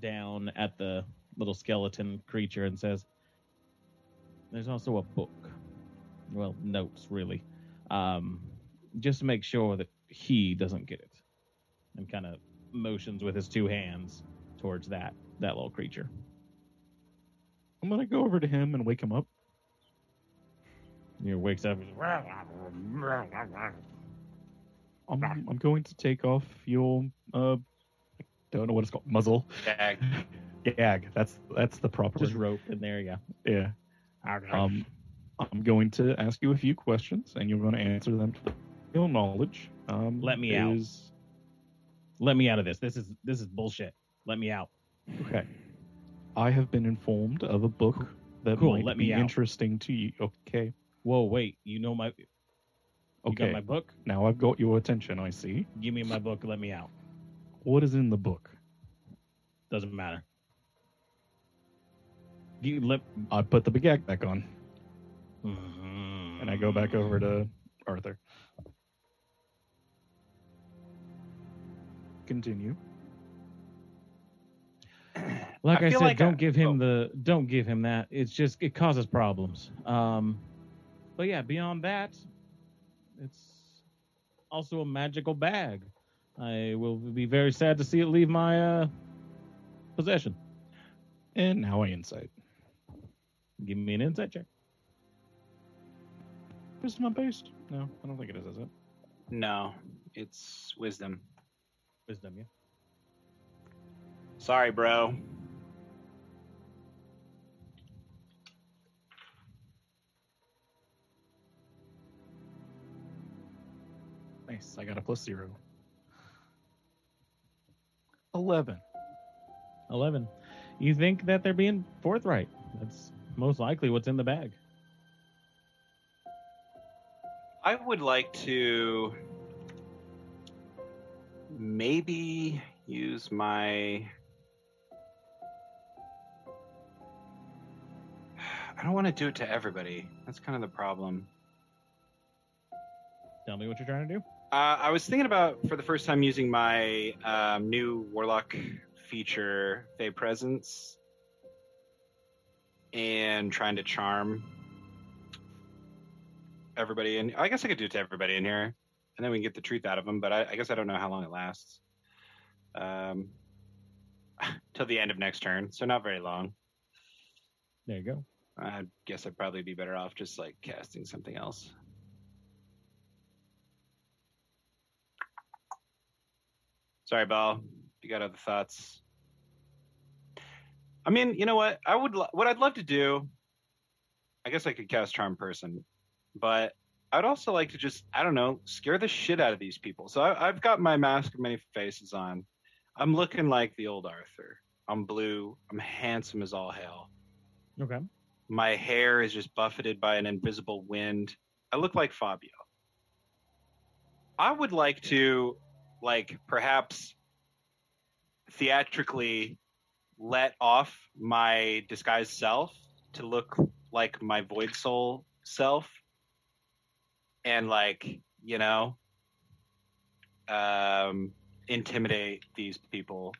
down at the little skeleton creature and says, "There's also a book. Well, notes really, um, just to make sure that he doesn't get it." And kind of motions with his two hands towards that that little creature. I'm gonna go over to him and wake him up. He wakes up. I'm, I'm going to take off your uh, I don't know what it's called, muzzle. Gag. Gag. That's that's the proper. Just rope, in there you Yeah. go. Um, I'm going to ask you a few questions, and you're going to answer them to the knowledge. Um, Let me out. Let me out of this. This is this is bullshit. Let me out. Okay. I have been informed of a book that Cool, might let me be out. interesting to you. Okay. Whoa, wait. You know my. You Okay. got my book. Now I've got your attention. I see. Give me my book. Let me out. What is in the book? Doesn't matter. You let. I put the gag back on, Mm-hmm. and I go back over to Arthur. Continue. *clears throat* Like I I, said, like don't I- give him oh. the don't give him that. It's just it causes problems. Um, but yeah, beyond that, it's also a magical bag. I will be very sad to see it leave my uh, possession. And now I insight. Give me an insight check. Wisdom based? No, I don't think it is. Is it? No, it's wisdom. Wisdom, yeah. Sorry, bro. Nice. I got a plus zero. Eleven. Eleven. You think that they're being forthright? That's most likely what's in the bag. I would like to maybe use my. I don't want to do it to everybody. That's kind of the problem. Tell me what you're trying to do. Uh, I was thinking about for the first time using my um, new Warlock feature, Fey Presence, and trying to charm everybody. And I guess I could do it to everybody in here, and then we can get the truth out of them. But I, I guess I don't know how long it lasts. Um, *laughs* till the end of next turn, so not very long. There you go. I guess I'd probably be better off just like casting something else. Sorry, Ball. You got other thoughts? I mean, you know what? I would. Lo- what I'd love to do. I guess I could cast Charm Person, but I'd also like to just, I don't know, scare the shit out of these people. So I, I've got my Mask of Many Faces on. I'm looking like the old Arthur. I'm blue. I'm handsome as all hell. Okay. My hair is just buffeted by an invisible wind. I look like Fabio. I would like to, like, perhaps theatrically let off my disguised self to look like my void soul self and like you know um intimidate these people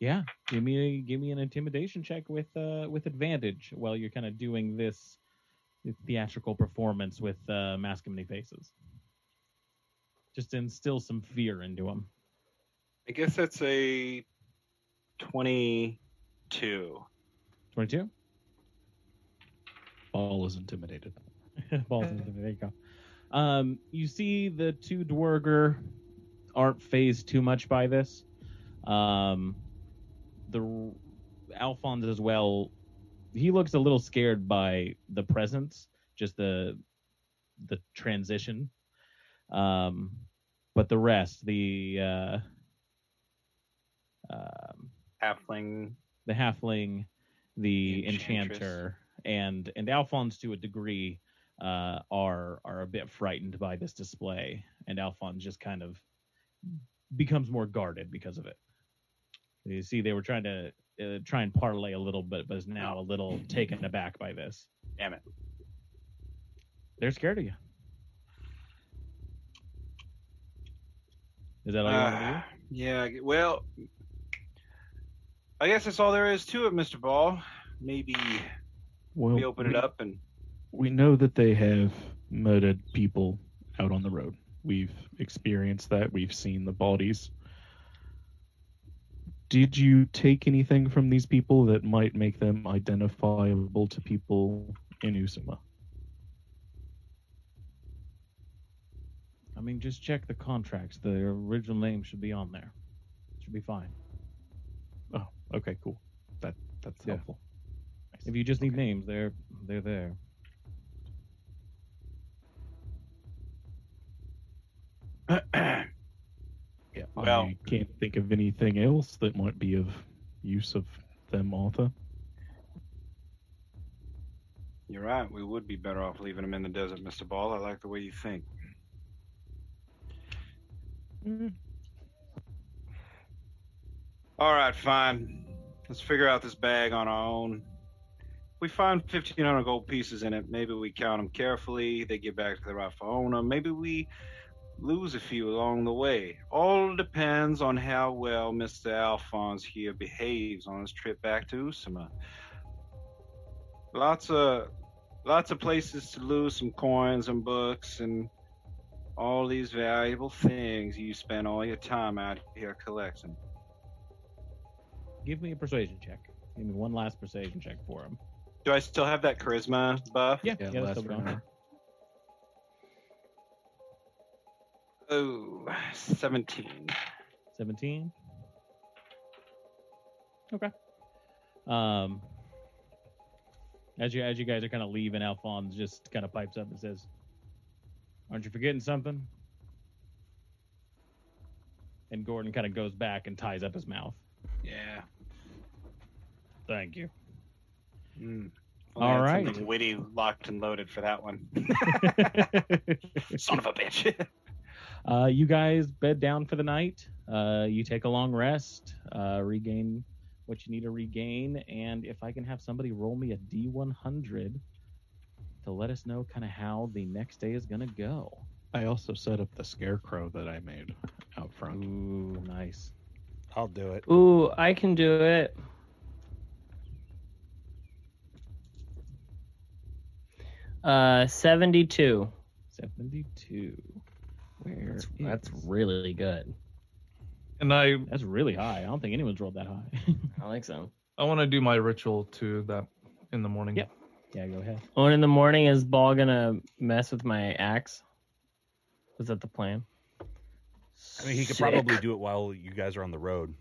Yeah, give me a, give me an intimidation check with uh with advantage while you're kind of doing this theatrical performance with uh, mask many faces. Just instill some fear into them. i guess that's a 22 Twenty-two. All is intimidated. Balls into the- there you go. Um, you see the two Duergar aren't phased too much by this. Um, the Alphonse as well. He looks a little scared by the presence, just the the transition. Um, but the rest, the uh, um, halfling the halfling, the enchanter, and and Alphonse to a degree uh, are are a bit frightened by this display, and Alphonse just kind of becomes more guarded because of it. You see, they were trying to uh, try and parlay a little bit, but is now a little *clears throat* taken aback by this. damn it They're scared of you. Is that all you want to do? Ah, yeah well i guess that's all there is to it mr ball maybe Well, we open it up and We know that they have murdered people out on the road. We've experienced that. We've seen the bodies. Did you take anything from these people that might make them identifiable to people in Usuma? I mean, just check the contracts. The original name should be on there. It Should be fine. Oh, okay, cool. That that's Yeah. helpful. If you just need names, they're they're there. *clears throat* Yeah. Well- I can't think of anything else that might be of use of them, Arthur. You're right. We would be better off leaving them in the desert, Mr. Ball. I like the way you think. Mm. All right, fine. Let's figure out this bag on our own. We find 1,500 gold pieces in it. Maybe we count them carefully. They get back to the rightful owner. Maybe we lose a few along the way. All depends on how well Mr. Alphonse here behaves on his trip back to Usama. Lots of lots of places to lose some coins and books and all these valuable things you spend all your time out here collecting. Give me a persuasion check. Give me one last persuasion check for him. Do I still have that charisma buff? Yeah, Yeah, yeah, that's last still going. Oh, 17. 17. Okay. Um, as you as you guys are kind of leaving, Alphonse just kind of pipes up and says, "Aren't you forgetting something?" And Gordon kind of goes back and ties up his mouth. Yeah. Thank you. Mm. All Only had. Something witty locked and loaded for that one. *laughs* *laughs* Son of a bitch. *laughs* uh, you guys bed down for the night. Uh, you take a long rest, uh, regain what you need to regain, and if I can have somebody roll me a D100 to let us know kind of how the next day is gonna go. I also set up the scarecrow that I made out front. Ooh, nice. I'll do it. Ooh, I can do it. Uh, 72. 72. Where That's, that's really good. And I that's really high. I don't think anyone's rolled that high. *laughs* I like so. I want to do my ritual to that in the morning. Yep. yeah, go ahead. Oh, and in the morning, is Ball gonna mess with my axe? Was that the plan? I mean, he could Sick. probably do it while you guys are on the road.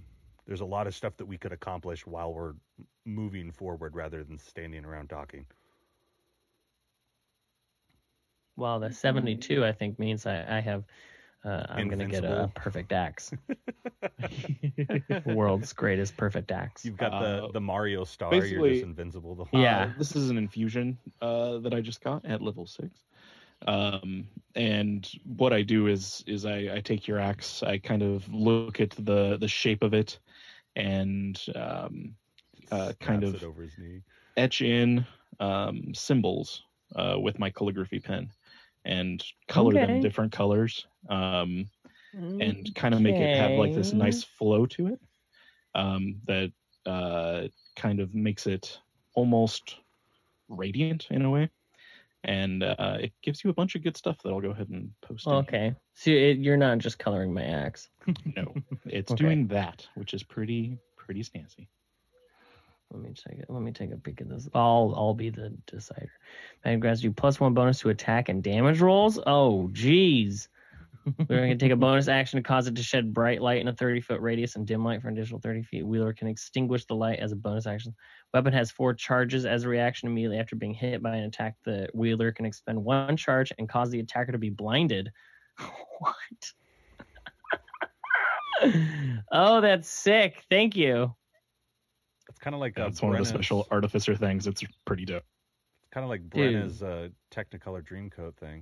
There's a lot of stuff that we could accomplish while we're moving forward rather than standing around talking. Well, the 72, I think, means I, I have. Uh, I'm gonna get a perfect axe. *laughs* *laughs* World's greatest perfect axe. You've got Uh, the, the Mario star. You're basically- just invincible the whole Yeah. Uh, this is an infusion uh, that I just got at level six. Um, and what I do is is I, I take your axe, I kind of look at the the shape of it, and um, uh, kind of over his knee. etch in um, symbols uh, with my calligraphy pen, and color them different colors, um, and kind of make it have like this nice flow to it um, that uh, kind of makes it almost radiant in a way. And uh, it gives you a bunch of good stuff that I'll go ahead and post. Okay. So it, you're not just coloring my axe. No, *laughs* it's Okay. doing that, which is pretty pretty snazzy. Let me take it. Let me take a peek at this. I'll I'll be the decider. Magic grants you plus one bonus to attack and damage rolls. Oh, jeez. We're gonna take a bonus action to cause it to shed bright light in a 30 foot radius and dim light for an additional 30 feet. Wheeler can extinguish the light as a bonus action. Weapon has four charges as a reaction immediately after being hit by an attack. The wheeler can expend one charge and cause the attacker to be blinded. *laughs* what? *laughs* oh, that's sick. Thank you. It's kind of like uh, That's one of the special artificer things. It's pretty dope. It's kind of like Dude. Brenna's uh, Technicolor Dreamcoat thing.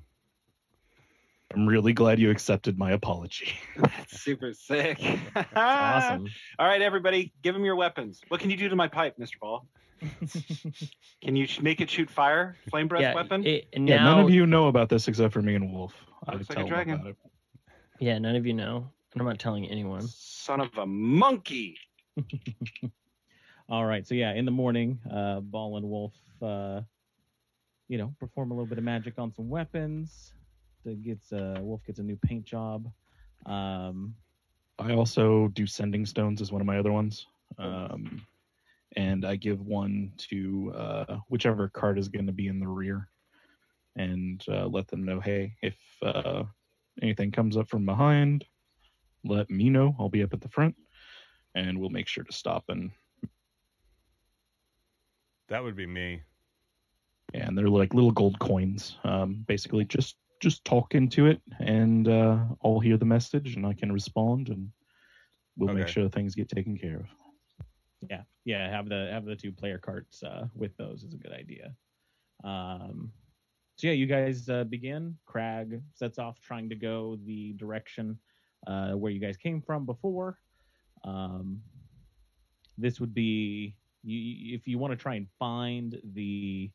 I'm really glad you accepted my apology. *laughs* That's super sick. *laughs* Awesome. All right, everybody, give him your weapons. What can you do to my pipe, Mr. Ball? *laughs* Can you sh- make it shoot fire? Flame breath yeah, weapon? It, Yeah, none of you know about this except for me and Wolf. I Looks like tell a dragon. about it. yeah, none of you know. And I'm not telling anyone. Son of a monkey. All right. So yeah, in the morning, uh, Ball and Wolf, uh, you know, perform a little bit of magic on some weapons. That gets uh, Wolf gets a new paint job. Um, I also do sending stones as one of my other ones. Um, and I give one to uh, whichever card is going to be in the rear and uh, let them know hey, if uh, anything comes up from behind, let me know. I'll be up at the front and we'll make sure to stop. And, That would be me. and they're like little gold coins. Um, basically, just just talk into it and uh, I'll hear the message and I can respond and we'll make sure things get taken care of. yeah, yeah. Have the have the two player carts uh, with those is a good idea. Um, so yeah, you guys uh, begin. Crag sets off trying to go the direction uh, where you guys came from before. Um, this would be you, if you want to try and find the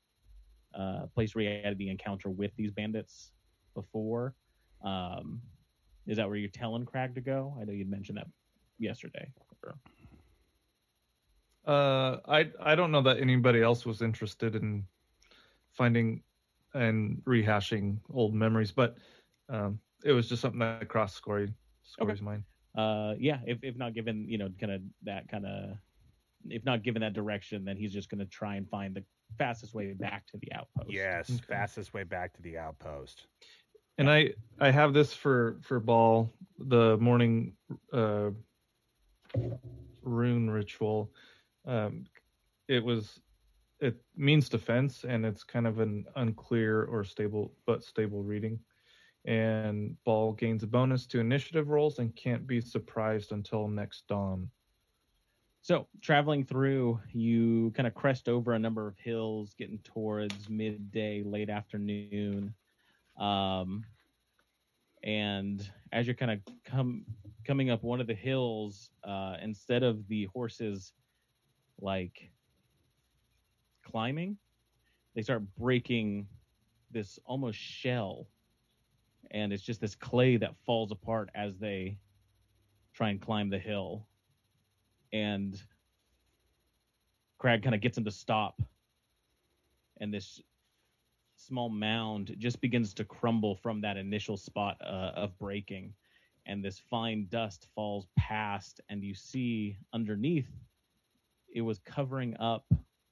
uh, place where you had the encounter with these bandits before. Um, is that where you're telling Crag to go? I know you'd mentioned that yesterday. Uh, I I don't know that anybody else was interested in finding and rehashing old memories, but um, it was just something that crossed Scory, Scory's mind. uh yeah if, if not given you know kind of that kind of if not given that direction then he's just going to try and find the fastest way back to the outpost Yes, Okay. fastest way back to the outpost. And I I have this for for Ball the morning uh, rune ritual. Um, it was it means defense, and it's kind of an unclear or stable but stable reading. And Ball gains a bonus to initiative rolls and can't be surprised until next dawn. So traveling through you kind of crest over a number of hills getting towards midday late afternoon um and as you're kind of come coming up one of the hills uh instead of the horses like climbing they start breaking this almost shell and it's just this clay that falls apart as they try and climb the hill and Crag kind of gets him to stop. And this small mound just begins to crumble from that initial spot uh, of breaking. And this fine dust falls past and you see underneath it was covering up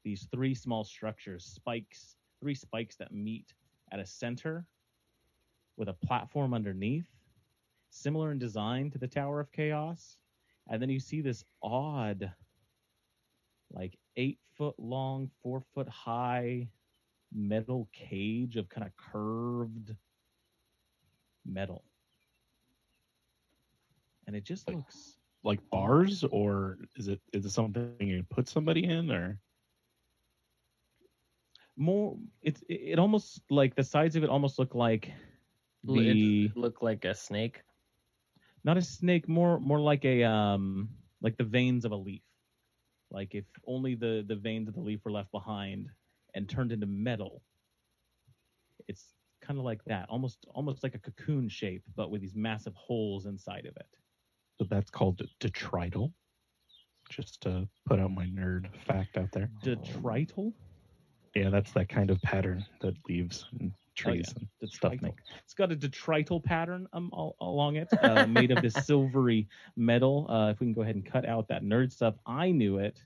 these three small structures spikes three spikes that meet at a center with a platform underneath similar in design to the tower of chaos and then you see this odd like eight foot long four foot high metal cage of kind of curved metal and it just looks Like bars, or is it is it something you put somebody in, or more it's it it almost like the sides of it almost look like the It look like a snake. Not a snake more more like a um like the veins of a leaf like if only the the veins of the leaf were left behind and turned into metal it's kind of like that almost almost like a cocoon shape but with these massive holes inside of it So that's called detrital. Just to put out my nerd fact out there. detrital Yeah, that's that kind of pattern that leaves and trees and stuff make. it's got a dendritic pattern um, al- along it *laughs* uh, made of this silvery metal uh, if we can go ahead and cut out that nerd stuff i knew it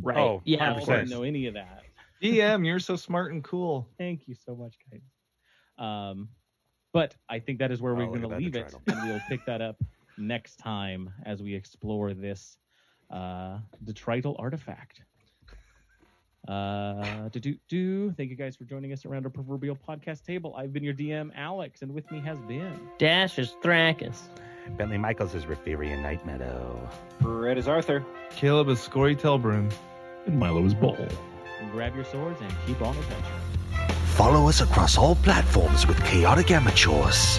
Right. Oh, yeah, Paul of 100%. didn't know any of that DM, you're so *laughs* smart and cool. Thank you so much, guys. Um, but I think that is where Oh, we're look going to that leave it, and we'll pick that up next time as we explore this uh, dendritic artifact. Uh, do do do. Thank you guys for joining us around our proverbial podcast table. I've been your DM, Alex, and with me has been. Dash is Thrakus. Bentley Michaels is Rafiri Night Meadow. Red is Arthur. Caleb is Scory Telbroom. And Milo's ball. Grab your swords and keep on adventuring. Follow us across all platforms with Chaotic Amateurs.